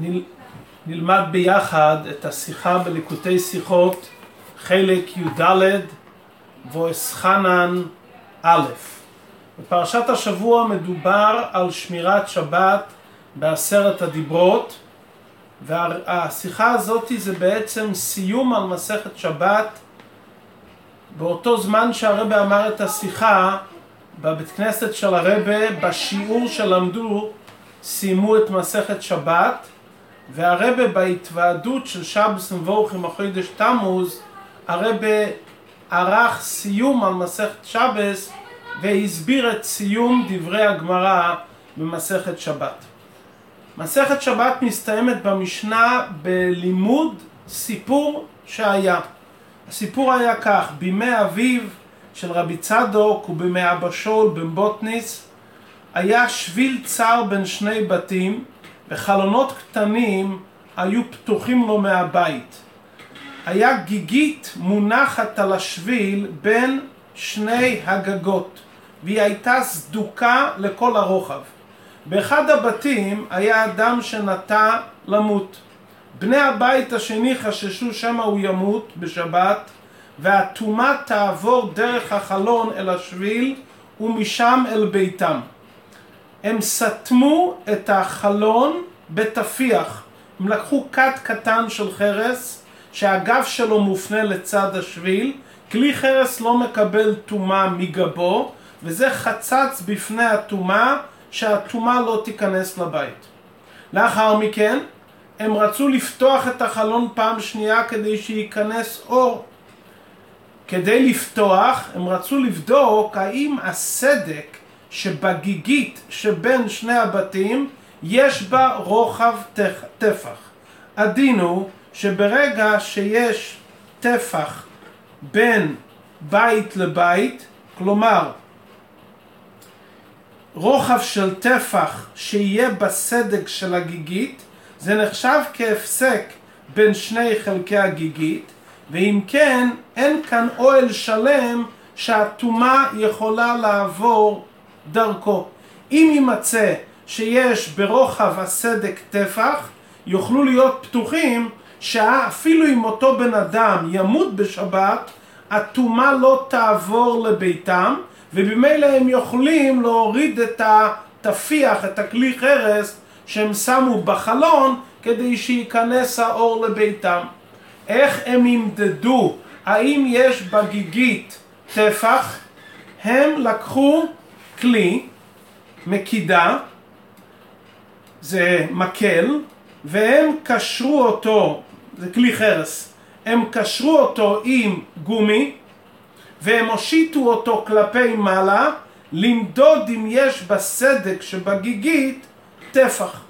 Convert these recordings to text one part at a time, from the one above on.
נל... נלמד ביחד את השיחה בליקוטי שיחות, חלק י"ד ואסחנן א'. בפרשת השבוע מדובר על שמירת שבת בעשרת הדיברות, והשיחה הזאת זה בעצם סיום על מסכת שבת. באותו זמן שהרבה אמר את השיחה, בבית כנסת של הרבה, בשיעור שלמדו, סיימו את מסכת שבת, והרבה בהתוועדות של שבס מבורכים החודש תמוז, הרבה ערך סיום על מסכת שבס והסביר את סיום דברי הגמרא במסכת שבת. מסכת שבת מסתיימת במשנה בלימוד סיפור שהיה. הסיפור היה כך, בימי אביו של רבי צדוק ובימי אבא שאול בן בוטניס היה שביל צר בין שני בתים וחלונות קטנים היו פתוחים לו מהבית. היה גיגית מונחת על השביל בין שני הגגות והיא הייתה סדוקה לכל הרוחב. באחד הבתים היה אדם שנטע למות. בני הבית השני חששו שמא הוא ימות בשבת והטומאה תעבור דרך החלון אל השביל ומשם אל ביתם. הם סתמו את החלון בתפיח. הם לקחו כת קטן של חרס שהגב שלו מופנה לצד השביל, כלי חרס לא מקבל טומאה מגבו וזה חצץ בפני הטומאה שהטומאה לא תיכנס לבית. לאחר מכן הם רצו לפתוח את החלון פעם שנייה כדי שייכנס אור. כדי לפתוח הם רצו לבדוק האם הסדק שבגיגית שבין שני הבתים יש בה רוחב טפח. הדין הוא שברגע שיש טפח בין בית לבית, כלומר רוחב של טפח שיהיה בסדק של הגיגית, זה נחשב כהפסק בין שני חלקי הגיגית, ואם כן, אין כאן אוהל שלם שהטומאה יכולה לעבור דרכו. אם יימצא שיש ברוחב הסדק טפח, יוכלו להיות פתוחים שאפילו אם אותו בן אדם ימות בשבת, הטומאה לא תעבור לביתם, ובמילא הם יכולים להוריד את התפיח, את הכלי חרס שהם שמו בחלון כדי שייכנס האור לביתם. איך הם ימדדו האם יש בגיגית טפח? הם לקחו כלי, מקידה, זה מקל, והם קשרו אותו, זה כלי חרס, הם קשרו אותו עם גומי, והם הושיטו אותו כלפי מעלה, למדוד אם יש בסדק שבגיגית טפח.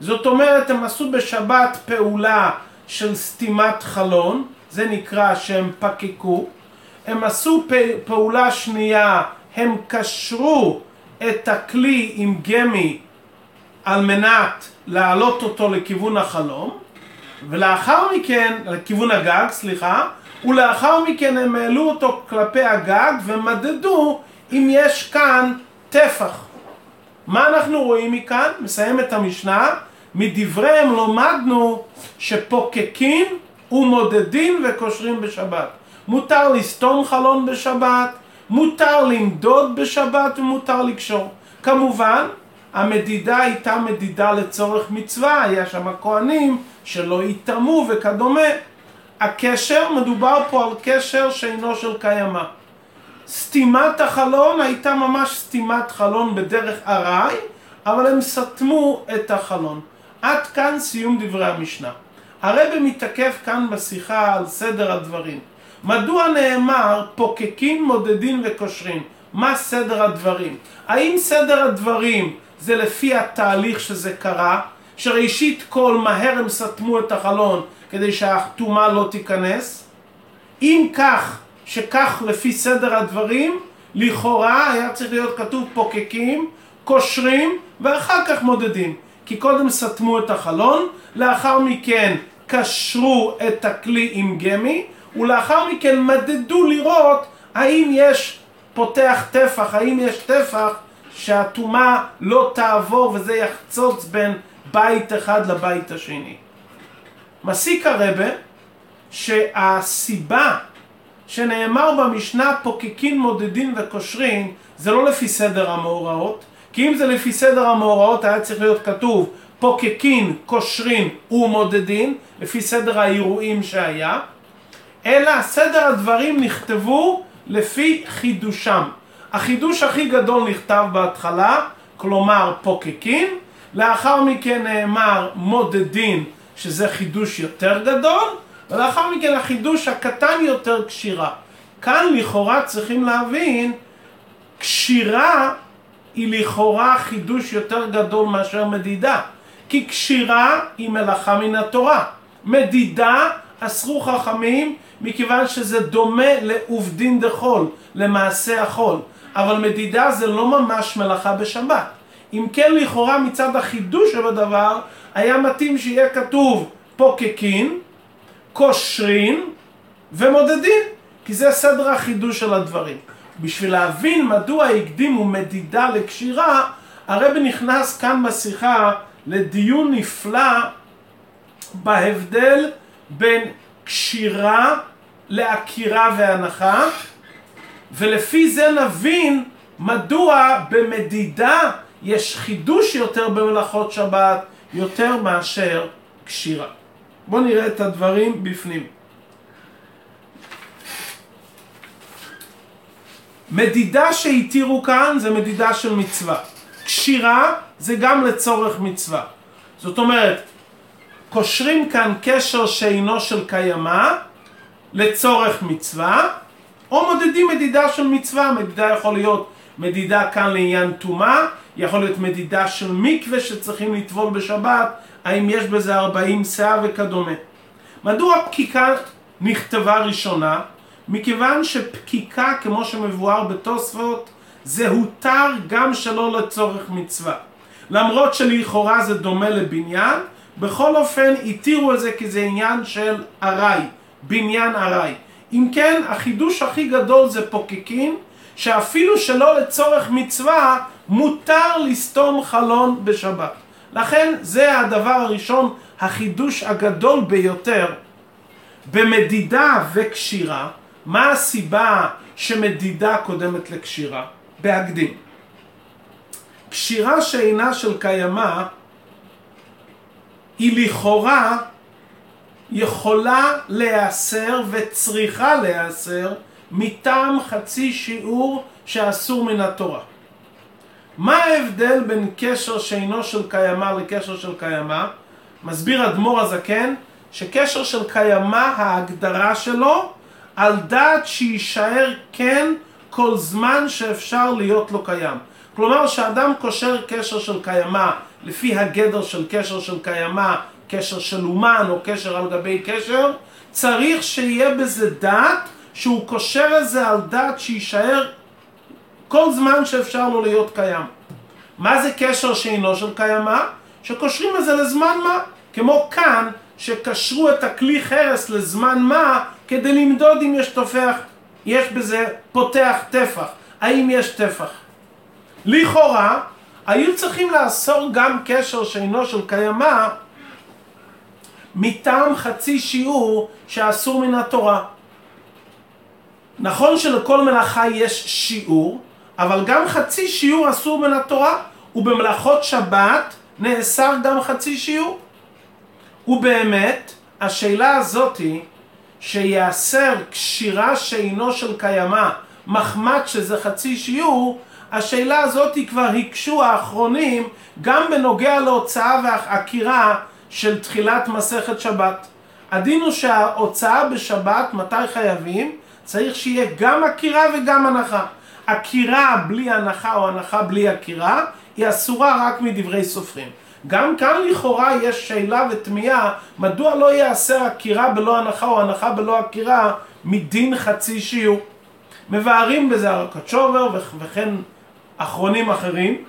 זאת אומרת, הם עשו בשבת פעולה של סתימת חלון, זה נקרא שהם פקקו. הם עשו פעולה שנייה, הם קשרו את הכלי עם גמי על מנת להעלות אותו לכיוון החלום, ולאחר מכן, לכיוון הגג, סליחה, ולאחר מכן הם העלו אותו כלפי הגג ומדדו אם יש כאן טפח. מה אנחנו רואים מכאן? מסיים את המשנה. מדבריהם לומדנו שפוקקים ומודדים וקושרים בשבת. מותר לסתום חלון בשבת, מותר למדוד בשבת ומותר לקשור. כמובן, המדידה הייתה מדידה לצורך מצווה, היה שם כהנים שלא יטמאו וכדומה. הקשר, מדובר פה על קשר שאינו של קיימא. סתימת החלון הייתה ממש סתימת חלון בדרך ארעי, אבל הם סתמו את החלון. עד כאן סיום דברי המשנה. הרב מתעכב כאן בשיחה על סדר הדברים. מדוע נאמר פוקקים, מודדים וקושרים? מה סדר הדברים? האם סדר הדברים זה לפי התהליך שזה קרה, שראשית כל מהר הם סתמו את החלון כדי שהטומאה לא תיכנס? אם כך, שכך לפי סדר הדברים, לכאורה היה צריך להיות כתוב פוקקים, קושרים ואחר כך מודדים. כי קודם סתמו את החלון, לאחר מכן קשרו את הכלי עם גמי, ולאחר מכן מדדו לראות האם יש פותח טפח, האם יש טפח שהטומאה לא תעבור וזה יחצוץ בין בית אחד לבית השני. מסיק הרבה שהסיבה שנאמר במשנה פוקקין מודדין וקושרין זה לא לפי סדר המאורעות כי אם זה לפי סדר המאורעות היה צריך להיות כתוב פוקקין, קושרין ומודדין לפי סדר האירועים שהיה אלא סדר הדברים נכתבו לפי חידושם החידוש הכי גדול נכתב בהתחלה כלומר פוקקין לאחר מכן נאמר מודדין שזה חידוש יותר גדול ולאחר מכן החידוש הקטן יותר קשירה. כאן לכאורה צריכים להבין, קשירה היא לכאורה חידוש יותר גדול מאשר מדידה. כי קשירה היא מלאכה מן התורה. מדידה אסרו חכמים מכיוון שזה דומה לעובדין דחול, למעשה החול. אבל מדידה זה לא ממש מלאכה בשבת. אם כן לכאורה מצד החידוש שבדבר היה מתאים שיהיה כתוב פוקקין קושרים ומודדים, כי זה סדר החידוש של הדברים. בשביל להבין מדוע הקדימו מדידה לקשירה, הרב נכנס כאן בשיחה לדיון נפלא בהבדל בין קשירה לעקירה והנחה, ולפי זה נבין מדוע במדידה יש חידוש יותר במלאכות שבת יותר מאשר קשירה. בואו נראה את הדברים בפנים. מדידה שהתירו כאן זה מדידה של מצווה. קשירה זה גם לצורך מצווה. זאת אומרת, קושרים כאן קשר שאינו של קיימא לצורך מצווה, או מודדים מדידה של מצווה. מדידה יכול להיות מדידה כאן לעניין טומאה, יכול להיות מדידה של מקווה שצריכים לטבול בשבת, האם יש בזה 40 שאה וכדומה. מדוע פקיקה נכתבה ראשונה? מכיוון שפקיקה, כמו שמבואר בתוספות, זה הותר גם שלא לצורך מצווה. למרות שלכאורה זה דומה לבניין, בכל אופן התירו את זה כי זה עניין של ארעי, בניין ארעי. אם כן, החידוש הכי גדול זה פוקקין, שאפילו שלא לצורך מצווה, מותר לסתום חלון בשבת. לכן זה הדבר הראשון, החידוש הגדול ביותר. במדידה וקשירה, מה הסיבה שמדידה קודמת לקשירה? בהקדים. קשירה שאינה של קיימא היא לכאורה יכולה להיאסר וצריכה להיאסר מטעם חצי שיעור שאסור מן התורה. מה ההבדל בין קשר שאינו של קיימא לקשר של קיימא? מסביר אדמו"ר הזקן שקשר של קיימא ההגדרה שלו על דעת שיישאר כן כל זמן שאפשר להיות לו קיים. כלומר שאדם קושר קשר של קיימא לפי הגדר של קשר של קיימא, קשר של אומן או קשר על גבי קשר, צריך שיהיה בזה דעת שהוא קושר את זה על דעת שיישאר כל זמן שאפשר לו להיות קיים. מה זה קשר שאינו של קיימא? שקושרים את זה לזמן מה. כמו כאן, שקשרו את הכלי חרס לזמן מה, כדי למדוד אם יש תופח, יש בזה פותח טפח. האם יש טפח? לכאורה, היו צריכים לאסור גם קשר שאינו של קיימא מטעם חצי שיעור שאסור מן התורה. נכון שלכל מלאכה יש שיעור, אבל גם חצי שיעור אסור מן התורה, ובמלאכות שבת נאסר גם חצי שיעור. ובאמת, השאלה הזאתי, שיאסר קשירה שאינו של קיימא, מחמד שזה חצי שיעור, השאלה הזאתי כבר הקשו האחרונים גם בנוגע להוצאה ועקירה של תחילת מסכת שבת. הדין הוא שההוצאה בשבת, מתי חייבים? צריך שיהיה גם עקירה וגם הנחה. עקירה בלי הנחה או הנחה בלי עקירה היא אסורה רק מדברי סופרים. גם כאן לכאורה יש שאלה ותמיהה מדוע לא יעשה עקירה בלא הנחה או הנחה בלא עקירה מדין חצי שיעור. מבארים בזה הרקצ'ובר וכן אחרונים אחרים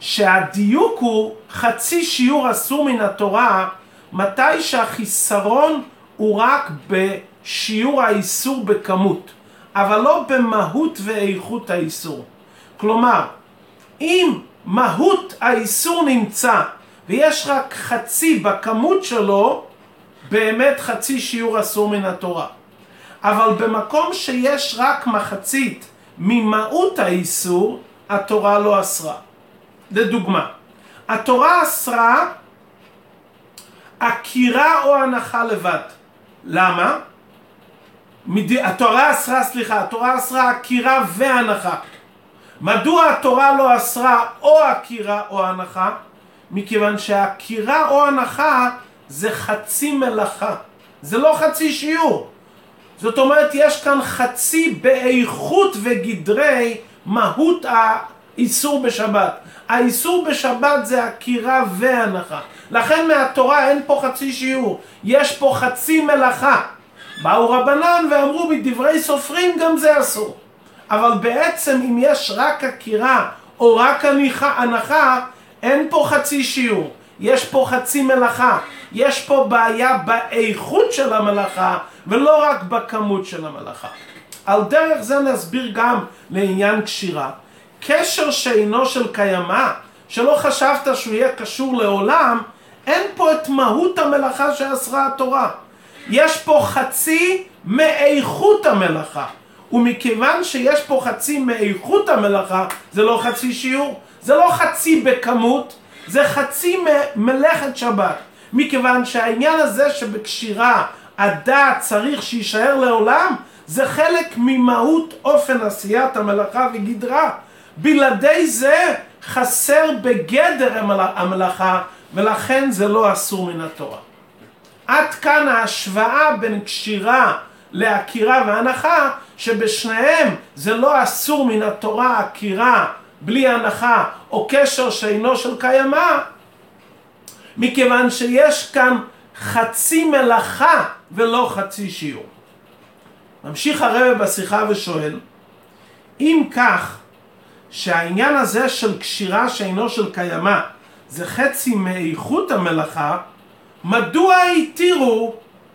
שהדיוק הוא חצי שיעור אסור מן התורה מתי שהחיסרון הוא רק בשיעור האיסור בכמות אבל לא במהות ואיכות האיסור. כלומר, אם מהות האיסור נמצא ויש רק חצי בכמות שלו, באמת חצי שיעור אסור מן התורה. אבל במקום שיש רק מחצית ממהות האיסור, התורה לא אסרה. לדוגמה, התורה אסרה עקירה או הנחה לבד. למה? מד... התורה אסרה, סליחה, התורה אסרה עקירה והנחה. מדוע התורה לא אסרה או עקירה או הנחה? מכיוון שעקירה או הנחה זה חצי מלאכה, זה לא חצי שיעור. זאת אומרת, יש כאן חצי באיכות וגדרי מהות האיסור בשבת. האיסור בשבת זה עקירה והנחה. לכן מהתורה אין פה חצי שיעור, יש פה חצי מלאכה. באו רבנן ואמרו מדברי סופרים גם זה אסור. אבל בעצם אם יש רק עקירה או רק הנחה, הנחה, אין פה חצי שיעור, יש פה חצי מלאכה, יש פה בעיה באיכות של המלאכה ולא רק בכמות של המלאכה. על דרך זה נסביר גם לעניין קשירה. קשר שאינו של קיימא, שלא חשבת שהוא יהיה קשור לעולם, אין פה את מהות המלאכה שאסרה התורה. יש פה חצי מאיכות המלאכה. ומכיוון שיש פה חצי מאיכות המלאכה, זה לא חצי שיעור, זה לא חצי בכמות, זה חצי מלאכת שבת. מכיוון שהעניין הזה שבקשירה הדעת צריך שיישאר לעולם, זה חלק ממהות אופן עשיית המלאכה וגדרה. בלעדי זה חסר בגדר המלאכה, ולכן זה לא אסור מן התורה. עד כאן ההשוואה בין קשירה לעקירה והנחה, שבשניהם זה לא אסור מן התורה עקירה בלי הנחה או קשר שאינו של קיימא, מכיוון שיש כאן חצי מלאכה ולא חצי שיעור. ממשיך הרב בשיחה ושואל, אם כך, שהעניין הזה של קשירה שאינו של קיימא זה חצי מאיכות המלאכה, מדוע התירו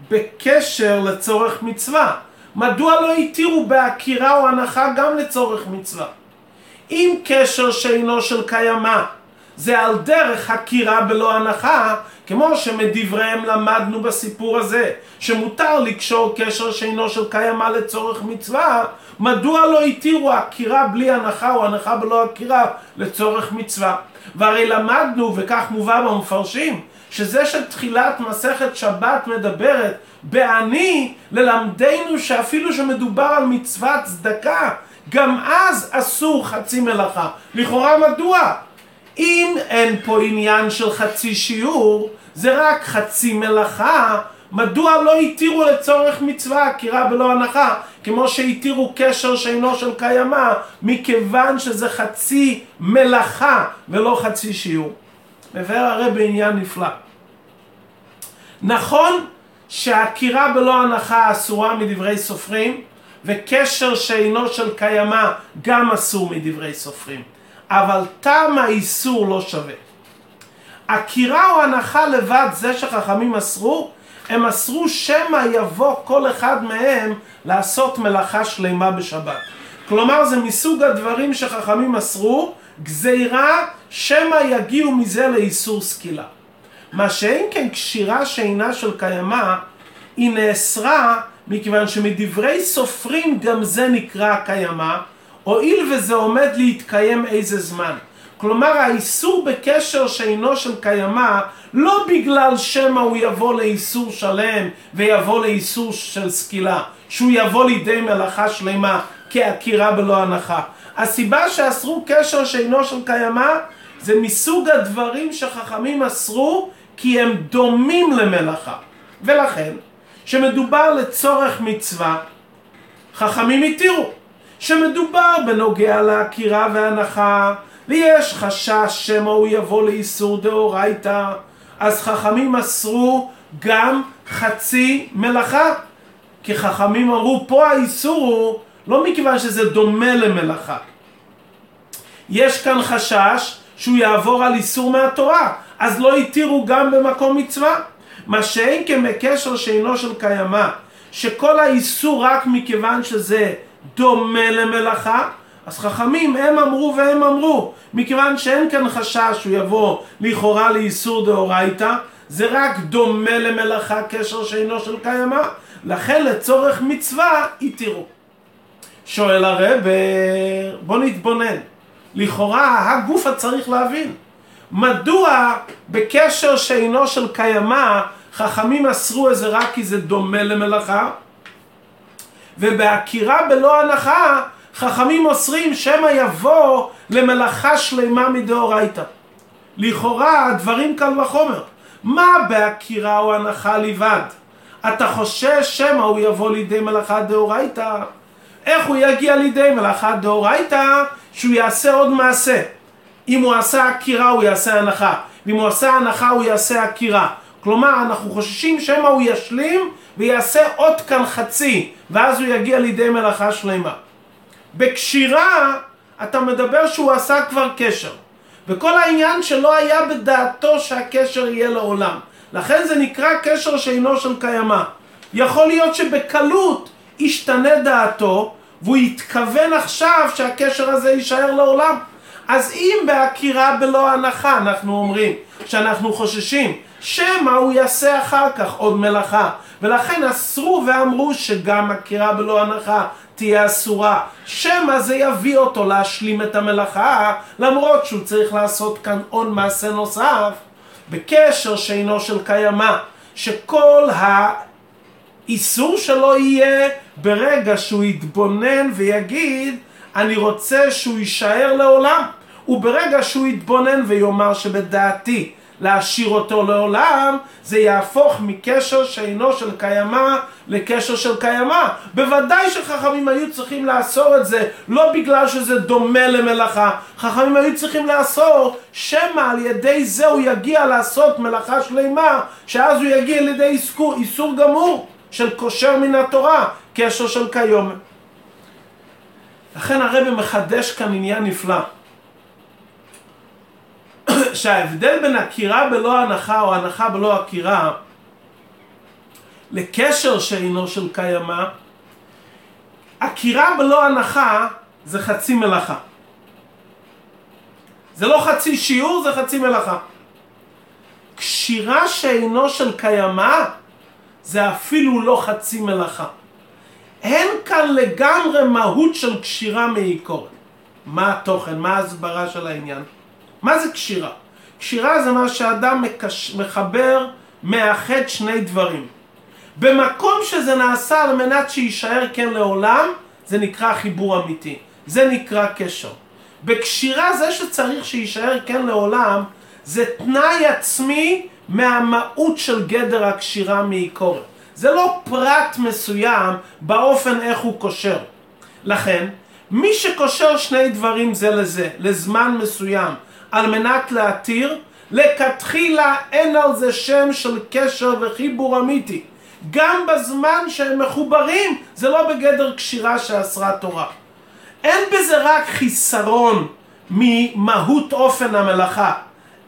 בקשר לצורך מצווה? מדוע לא התירו בעקירה או הנחה גם לצורך מצווה? אם קשר שאינו של קיימא זה על דרך עקירה בלא הנחה, כמו שמדבריהם למדנו בסיפור הזה, שמותר לקשור קשר שאינו של קיימא לצורך מצווה, מדוע לא התירו עקירה בלי הנחה או הנחה בלא עקירה לצורך מצווה? והרי למדנו, וכך מובא במפרשים, שזה שתחילת מסכת שבת מדברת בעני, ללמדנו שאפילו שמדובר על מצוות צדקה, גם אז אסור חצי מלאכה. לכאורה מדוע? אם אין פה עניין של חצי שיעור, זה רק חצי מלאכה, מדוע לא התירו לצורך מצווה עקירה בלא הנחה, כמו שהתירו קשר שאינו של קיימא, מכיוון שזה חצי מלאכה ולא חצי שיעור. מבאר הרי בעניין נפלא. נכון שעקירה בלא הנחה אסורה מדברי סופרים, וקשר שאינו של קיימא גם אסור מדברי סופרים. אבל טעם האיסור לא שווה. עקירה או הנחה לבד, זה שחכמים אסרו, הם אסרו שמא יבוא כל אחד מהם לעשות מלאכה שלמה בשבת. כלומר זה מסוג הדברים שחכמים אסרו, גזירה שמא יגיעו מזה לאיסור סקילה. מה שאין כן קשירה שאינה של קיימא, היא נאסרה מכיוון שמדברי סופרים גם זה נקרא קיימא, הואיל וזה עומד להתקיים איזה זמן. כלומר האיסור בקשר שאינו של קיימא לא בגלל שמא הוא יבוא לאיסור שלם ויבוא לאיסור של סקילה שהוא יבוא לידי מלאכה שלמה כעקירה בלא הנחה. הסיבה שאסרו קשר שאינו של קיימא זה מסוג הדברים שחכמים אסרו כי הם דומים למלאכה. ולכן שמדובר לצורך מצווה חכמים התירו שמדובר בנוגע לעקירה והנחה. ויש חשש שמא הוא יבוא לאיסור דאורייתא. אז חכמים אסרו גם חצי מלאכה. כי חכמים אמרו פה האיסור הוא לא מכיוון שזה דומה למלאכה. יש כאן חשש שהוא יעבור על איסור מהתורה. אז לא התירו גם במקום מצווה. מה שאין כמקשר שאינו של קיימא שכל האיסור רק מכיוון שזה דומה למלאכה, אז חכמים הם אמרו והם אמרו, מכיוון שאין כאן חשש שהוא יבוא לכאורה לאיסור דאורייתא, זה רק דומה למלאכה קשר שאינו של קיימא, לכן לצורך מצווה התירו. שואל הרב, בוא נתבונן. לכאורה הגוף הצריך להבין. מדוע בקשר שאינו של קיימא חכמים אסרו את זה רק כי זה דומה למלאכה ובעקירה בלא הנחה חכמים אוסרים שמא יבוא למלאכה שלמה מדאורייתא. לכאורה דברים קל וחומר. מה בעקירה או הנחה לבד? אתה חושש שמא הוא יבוא לידי מלאכה דאורייתא? איך הוא יגיע לידי מלאכה דאורייתא? שהוא יעשה עוד מעשה. אם הוא עשה עקירה הוא יעשה הנחה, ואם הוא עשה הנחה הוא יעשה עקירה. כלומר, אנחנו חוששים שמא הוא ישלים ויעשה עוד כאן חצי, ואז הוא יגיע לידי מלאכה שלמה. בקשירה אתה מדבר שהוא עשה כבר קשר. וכל העניין שלא היה בדעתו שהקשר יהיה לעולם. לכן זה נקרא קשר שאינו של קיימא. יכול להיות שבקלות ישתנה דעתו והוא יתכוון עכשיו שהקשר הזה יישאר לעולם. אז אם בהכירה בלא הנחה אנחנו אומרים שאנחנו חוששים שמא הוא יעשה אחר כך עוד מלאכה. ולכן אסרו ואמרו שגם הכירה בלא הנחה תהיה אסורה. שמא זה יביא אותו להשלים את המלאכה למרות שהוא צריך לעשות כאן עוד מעשה נוסף בקשר שאינו של קיימא שכל האיסור שלו יהיה ברגע שהוא יתבונן ויגיד אני רוצה שהוא יישאר לעולם וברגע שהוא יתבונן ויאמר שבדעתי להשאיר אותו לעולם, זה יהפוך מקשר שאינו של קיימא לקשר של קיימא. בוודאי שחכמים היו צריכים לאסור את זה, לא בגלל שזה דומה למלאכה. חכמים היו צריכים לאסור, שמא על ידי זה הוא יגיע לעשות מלאכה שלמה, שאז הוא יגיע לידי איסור, איסור גמור של קושר מן התורה, קשר של קיומה. לכן הרב מחדש כאן עניין נפלא. שההבדל בין עקירה בלא הנחה או הנחה בלא עקירה לקשר שאינו של קיימא, עקירה בלא הנחה זה חצי מלאכה. זה לא חצי שיעור, זה חצי מלאכה. קשירה שאינו של קיימא זה אפילו לא חצי מלאכה. אין כאן לגמרי מהות של קשירה מעיקורת. מה התוכן? מה ההסברה של העניין? מה זה קשירה? קשירה זה מה שאדם מקש... מחבר, מאחד שני דברים. במקום שזה נעשה על מנת שיישאר כן לעולם, זה נקרא חיבור אמיתי. זה נקרא קשר. בקשירה זה שצריך שיישאר כן לעולם, זה תנאי עצמי מהמהות של גדר הקשירה מעיקורת. זה לא פרט מסוים באופן איך הוא קושר. לכן, מי שקושר שני דברים זה לזה, לזמן מסוים, על מנת להתיר, לכתחילה אין על זה שם של קשר וחיבור אמיתי. גם בזמן שהם מחוברים, זה לא בגדר קשירה שאסרה תורה. אין בזה רק חיסרון ממהות אופן המלאכה.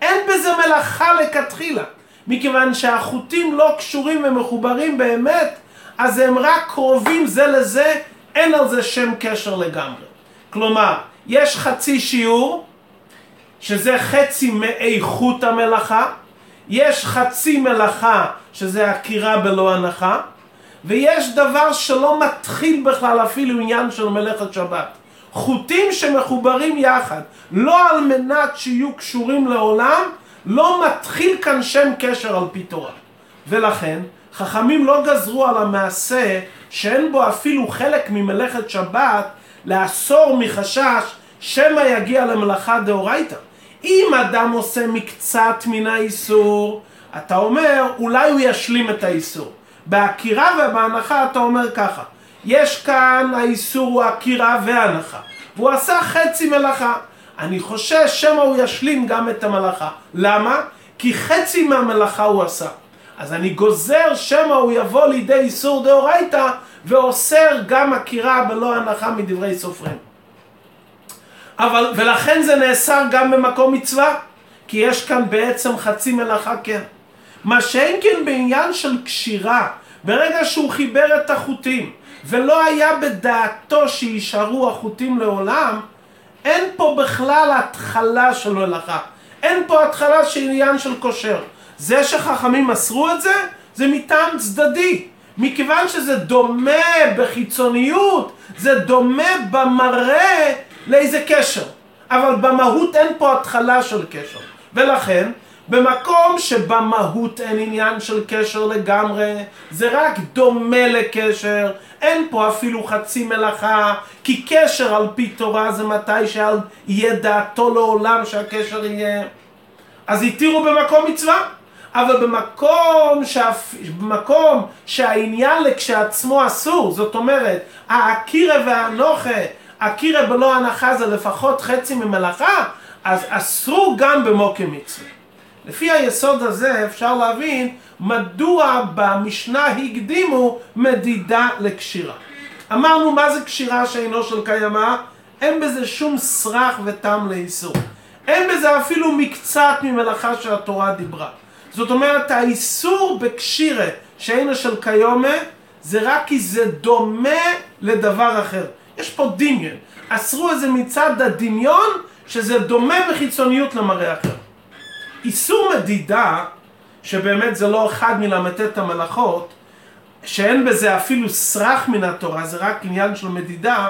אין בזה מלאכה לכתחילה. מכיוון שהחוטים לא קשורים ומחוברים באמת, אז הם רק קרובים זה לזה, אין על זה שם קשר לגמרי. כלומר, יש חצי שיעור, שזה חצי מאיכות המלאכה, יש חצי מלאכה, שזה עקירה בלא הנחה, ויש דבר שלא מתחיל בכלל אפילו עניין של מלאכת שבת. חוטים שמחוברים יחד, לא על מנת שיהיו קשורים לעולם, לא מתחיל כאן שם קשר על פי תורה. ולכן, חכמים לא גזרו על המעשה שאין בו אפילו חלק ממלאכת שבת לאסור מחשש שמא יגיע למלאכה דאורייתא. אם אדם עושה מקצת מן האיסור, אתה אומר, אולי הוא ישלים את האיסור. בעקירה ובהנחה אתה אומר ככה, יש כאן האיסור הוא עקירה והנחה, והוא עשה חצי מלאכה. אני חושש שמא הוא ישלים גם את המלאכה. למה? כי חצי מהמלאכה הוא עשה. אז אני גוזר שמא הוא יבוא לידי איסור דאורייתא ואוסר גם עקירה בלא הנחה מדברי סופרים. אבל, ולכן זה נאסר גם במקום מצווה, כי יש כאן בעצם חצי מלאכה כן. מה שאין כן בעניין של קשירה, ברגע שהוא חיבר את החוטים, ולא היה בדעתו שיישארו החוטים לעולם, אין פה בכלל התחלה של מלאכה. אין פה התחלה של עניין של כושר. זה שחכמים מסרו את זה, זה מטעם צדדי. מכיוון שזה דומה בחיצוניות, זה דומה במראה לאיזה קשר. אבל במהות אין פה התחלה של קשר. ולכן, במקום שבמהות אין עניין של קשר לגמרי, זה רק דומה לקשר, אין פה אפילו חצי מלאכה, כי קשר על פי תורה זה מתי שיהיה דעתו לעולם שהקשר יהיה. אז התירו במקום מצווה. אבל במקום, שהפ... במקום שהעניין לכשעצמו אסור, זאת אומרת, האקירה והאנוכה, אקירה בלא הנחה זה לפחות חצי ממלאכה, אז אסרו גם במוקם מצווה. לפי היסוד הזה אפשר להבין מדוע במשנה הקדימו מדידה לקשירה. אמרנו מה זה קשירה שאינו של קיימא? אין בזה שום סרח וטעם לאיסור. אין בזה אפילו מקצת ממלאכה שהתורה דיברה. זאת אומרת האיסור בקשירה שאינו של קיומה זה רק כי זה דומה לדבר אחר. יש פה דמיון. אסרו את זה מצד הדמיון שזה דומה בחיצוניות למראה אחר. איסור מדידה, שבאמת זה לא אחד מל"ט המלאכות, שאין בזה אפילו סרח מן התורה, זה רק עניין של מדידה,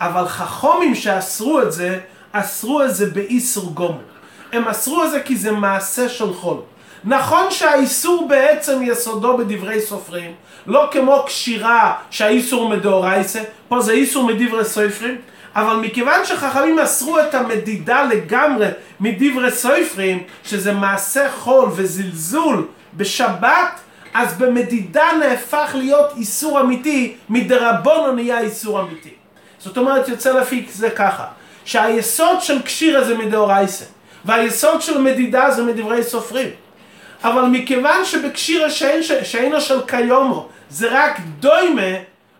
אבל חכומים שאסרו את זה, אסרו את זה באיסור גומר. הם אסרו את זה כי זה מעשה של חול. נכון שהאיסור בעצם יסודו בדברי סופרים, לא כמו קשירה שהאיסור מדאורייסה, פה זה איסור מדברי סופרים, אבל מכיוון שחכמים אסרו את המדידה לגמרי מדברי סופרים, שזה מעשה חול וזלזול בשבת, אז במדידה נהפך להיות איסור אמיתי, מדרבונו נהיה איסור אמיתי. זאת אומרת, יוצא לפי זה ככה, שהיסוד של קשירה זה מדאורייסה, והיסוד של מדידה זה מדברי סופרים. אבל מכיוון שבקשירה שאין, שאינו של קיומו זה רק דוימה,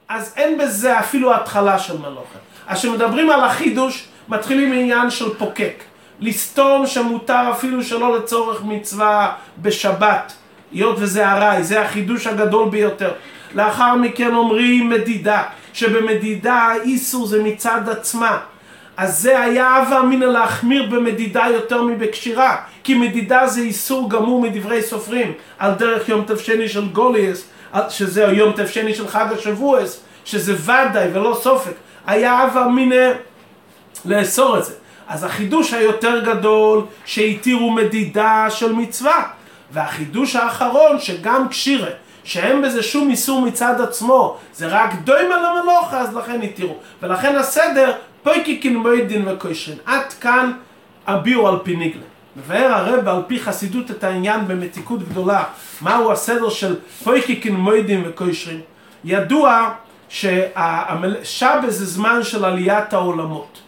אז אין בזה אפילו התחלה של מלוכה. אז כשמדברים על החידוש, מתחילים מעניין של פוקק. לסתום שמותר אפילו שלא לצורך מצווה בשבת, היות וזה ארעי, זה החידוש הגדול ביותר. לאחר מכן אומרים מדידה, שבמדידה האיסור זה מצד עצמה. אז זה היה הווה אמינא להחמיר במדידה יותר מבקשירה, כי מדידה זה איסור גמור מדברי סופרים, על דרך יום תבשני של גוליאס, שזה יום תבשני של חג השבועס, שזה ודאי ולא סופק. היה הווה אמינא לאסור את זה. אז החידוש היותר גדול שהתירו מדידה של מצווה. והחידוש האחרון שגם קשירה, שאין בזה שום איסור מצד עצמו, זה רק דוימה למלאכה, אז לכן התירו. ולכן הסדר, פויקיקין מוידין וקוישרין. עד כאן הביאו על פי ניגלה. מבאר הרב על פי חסידות את העניין במתיקות גדולה, מהו הסדר של פויקיקין מוידין וקוישרין. ידוע שהשבס זה זמן של עליית העולמות.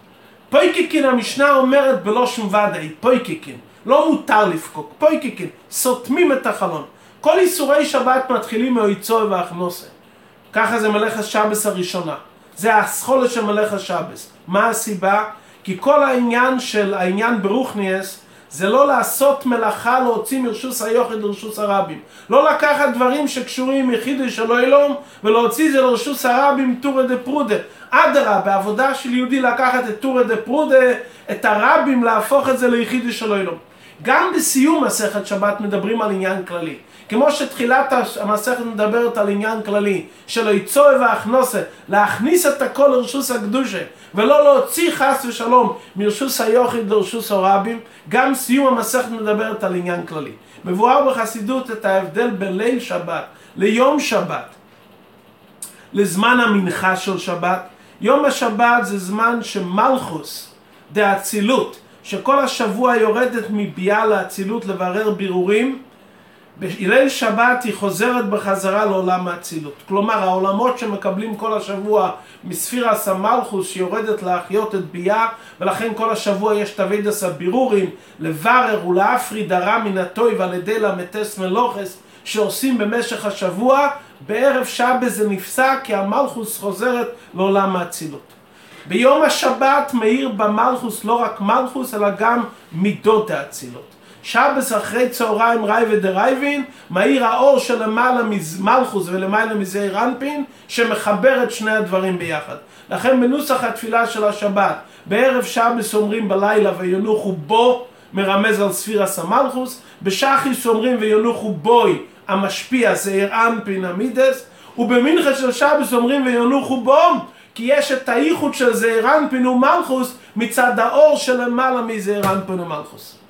פויקיקין המשנה אומרת בלא שום ודאי, פויקיקין, לא מותר לפקוק, פויקיקין, סותמים את החלון. כל איסורי שבת מתחילים מאויצוי והכנוסה. ככה זה מלאכת שבס הראשונה. זה האסכולה של מלאכת שבס. מה הסיבה? כי כל העניין של העניין ברוכניאס זה לא לעשות מלאכה להוציא מרשוס היוחד לרשוס הרבים. לא לקחת דברים שקשורים מחידוש של אלום ולהוציא זה לרשוס הרבים טורא דה פרודה. אדרה, בעבודה של יהודי לקחת את טורא דה פרודה, את הרבים להפוך את זה ליחידוש של אלום. גם בסיום מסכת שבת מדברים על עניין כללי. כמו שתחילת המסכת מדברת על עניין כללי של היצוי והכנוסה, להכניס את הכל לרשוס הקדושה ולא להוציא חס ושלום מרשוס היוחיד לרשוס הרבים, גם סיום המסכת מדברת על עניין כללי. מבואר בחסידות את ההבדל בין ליל שבת ליום שבת, לזמן המנחה של שבת. יום השבת זה זמן שמלכוס, דאצילות, שכל השבוע יורדת מביאה לאצילות לברר בירורים בליל שבת היא חוזרת בחזרה לעולם האצילות. כלומר, העולמות שמקבלים כל השבוע מספירה סמלכוס שיורדת להחיות את ביה, ולכן כל השבוע יש תווידס הבירורים, לברר ולהפריד הרע מן הטוי ועל ידי למטס מלוכס, שעושים במשך השבוע, בערב שבת זה נפסק כי המלכוס חוזרת לעולם האצילות. ביום השבת מאיר במלכוס לא רק מלכוס אלא גם מידות האצילות. שבס אחרי צהריים ראי ודרייבין, מאיר האור שלמעלה מלכוס ולמעלה מזעיר אנפין, שמחבר את שני הדברים ביחד. לכן בנוסח התפילה של השבת, בערב שבס אומרים בלילה וינוחו בו, מרמז על ספירס המלכוס, בשחיס אומרים וינוחו בוי, המשפיע זעיר אנפין המידס, ובמנחה של שבס אומרים וינוחו בום, כי יש את האיחוד של זעיר אנפין ומלכוס מצד האור שלמעלה מזעיר אנפין ומלכוס.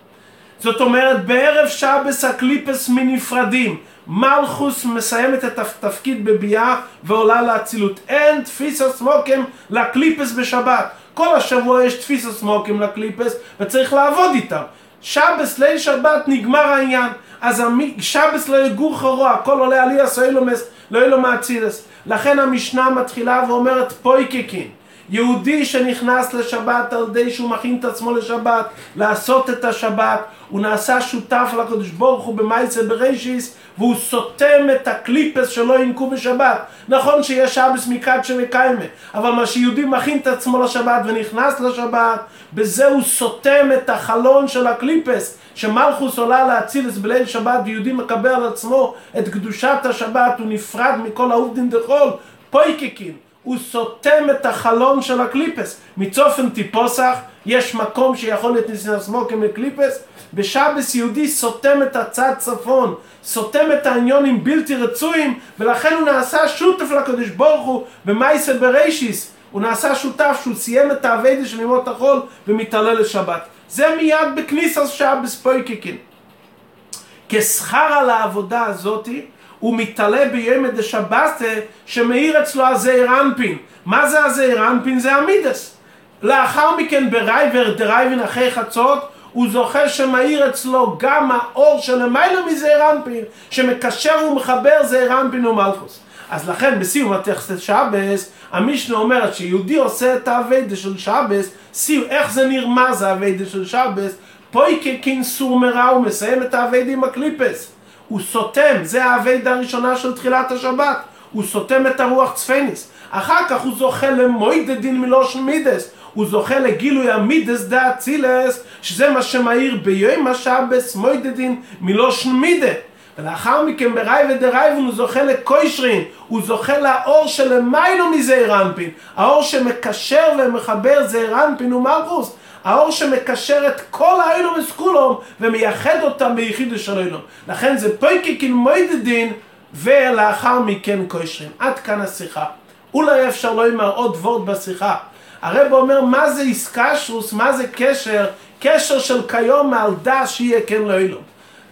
זאת אומרת, בערב שבס הקליפס מנפרדים. מלכוס מסיימת את התפקיד בביאה ועולה לאצילות. אין תפיסה סמוקים לקליפס בשבת. כל השבוע יש תפיסה סמוקים לקליפס וצריך לעבוד איתם. שבס, ליל שבת, נגמר העניין. אז שבס לא יגור חרוע, הכל עולה עליה סוילומס, לא יהיה לו מאצילס. לכן המשנה מתחילה ואומרת פויקקין. יהודי שנכנס לשבת על ידי שהוא מכין את עצמו לשבת, לעשות את השבת, הוא נעשה שותף לקדוש ברוך הוא במייסה בראשיס, והוא סותם את הקליפס שלא ינקו בשבת. נכון שיש שבס מקדשא וקיימה, אבל מה שיהודי מכין את עצמו לשבת ונכנס לשבת, בזה הוא סותם את החלון של הקליפס, שמלכוס עולה להצילס בליל שבת ויהודי מקבל על עצמו את קדושת השבת, הוא נפרד מכל העובדין דחול, פויקקין. הוא סותם את החלון של הקליפס. מצופן טיפוסח יש מקום שיכול להיות ניסן סמוקים לקליפס, בשבס יהודי סותם את הצד צפון, סותם את העניונים בלתי רצויים, ולכן הוא נעשה שותף לקדוש ברוך הוא במייסל בראשיס. הוא נעשה שותף שהוא סיים את האביידה של ימות החול ומתעלל לשבת. זה מיד בכניסה שבס פויקקין. כשכר על העבודה הזאתי, הוא מתעלה בימי דשבסטה שמאיר אצלו הזעיר אנפין. מה זה הזעיר אנפין? זה המידס. לאחר מכן ברייבר דרייבין אחרי חצות הוא זוכה שמאיר אצלו גם האור שלמעלה מזעיר אנפין שמקשר ומחבר זעיר אנפין ומלכוס. אז לכן בסיום הטקסט שבס המשנה אומרת שיהודי עושה את האביידה של שבס סיום איך זה נרמז האביידה של שבס פויקה קינסור מרע הוא מסיים את האביידה עם הקליפס הוא סותם, זה האביידה הראשונה של תחילת השבת, הוא סותם את הרוח צפניס. אחר כך הוא זוכה למוידדין מלושן מידס, הוא זוכה לגילוי המידס דה אצילס, שזה מה שמאיר ביום השבס מוידדין מלושן מידה. ולאחר מכן בראי ודרייבן הוא זוכה לקוישרין, הוא זוכה לאור שלמיילו מזעיר אנפין, האור שמקשר ומחבר זעיר אנפין ומלכוס, האור שמקשר את כל האילום וסקולום ומייחד אותם ביחידו של אילום. לכן זה פויקיקין מוידדין ולאחר מכן קוישרים. עד כאן השיחה. אולי אפשר לא לומר עוד וורד בשיחה. הרב אומר מה זה איסקשרוס, מה זה קשר, קשר של כיום מעל דס שיהיה כן לאילום.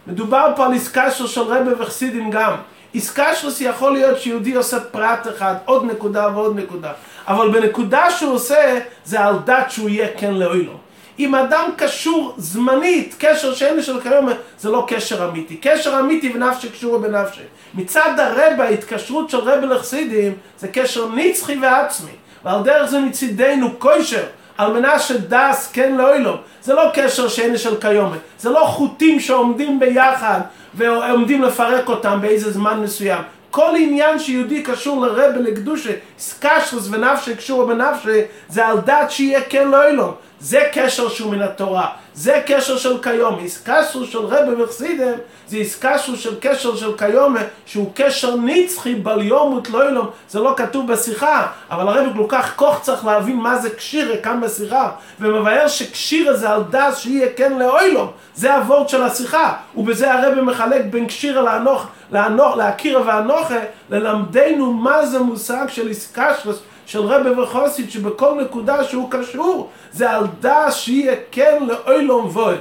מדובר פה על איסקשרוס של רבי וחסידים גם. איסקשרוס יכול להיות שיהודי עושה פרט אחד, עוד נקודה ועוד נקודה. אבל בנקודה שהוא עושה, זה על דת שהוא יהיה כן לאוילו. אם אדם קשור זמנית, קשר שאין לי של כיום, זה לא קשר אמיתי. קשר אמיתי ונפשי קשור בנפשי. מצד הרבה, ההתקשרות של רבי לחסידים, זה קשר נצחי ועצמי. ועל דרך זה מצידנו כושר, על מנת שדס כן לאוילו. זה לא קשר שאין לי של כיום, זה לא חוטים שעומדים ביחד ועומדים לפרק אותם באיזה זמן מסוים. כל עניין שיהודי קשור לרבה לקדושה, סקשרס ונפשי קשור בנפשי, זה על דת שיהיה כן לא אילום. זה קשר שהוא מן התורה, זה קשר של כיום. איסקשרו של רבי וחסידם, זה איסקשרו של קשר של כיום, שהוא קשר נצחי בל יומות לא אילום. זה לא כתוב בשיחה, אבל הרבי כל כך כוח צריך להבין מה זה קשירה כאן בשיחה, ומבאר שקשירה זה על דת שיהיה כן לאוילום. זה הוורד של השיחה, ובזה הרבי מחלק בין קשירה לאנוך, לאנוך, להכירה ואנוכה, ללמדנו מה זה מושג של איסקשרוס, של רבי וחוסית שבכל נקודה שהוא קשור זה על דעת שיהיה כן לאוילום ווד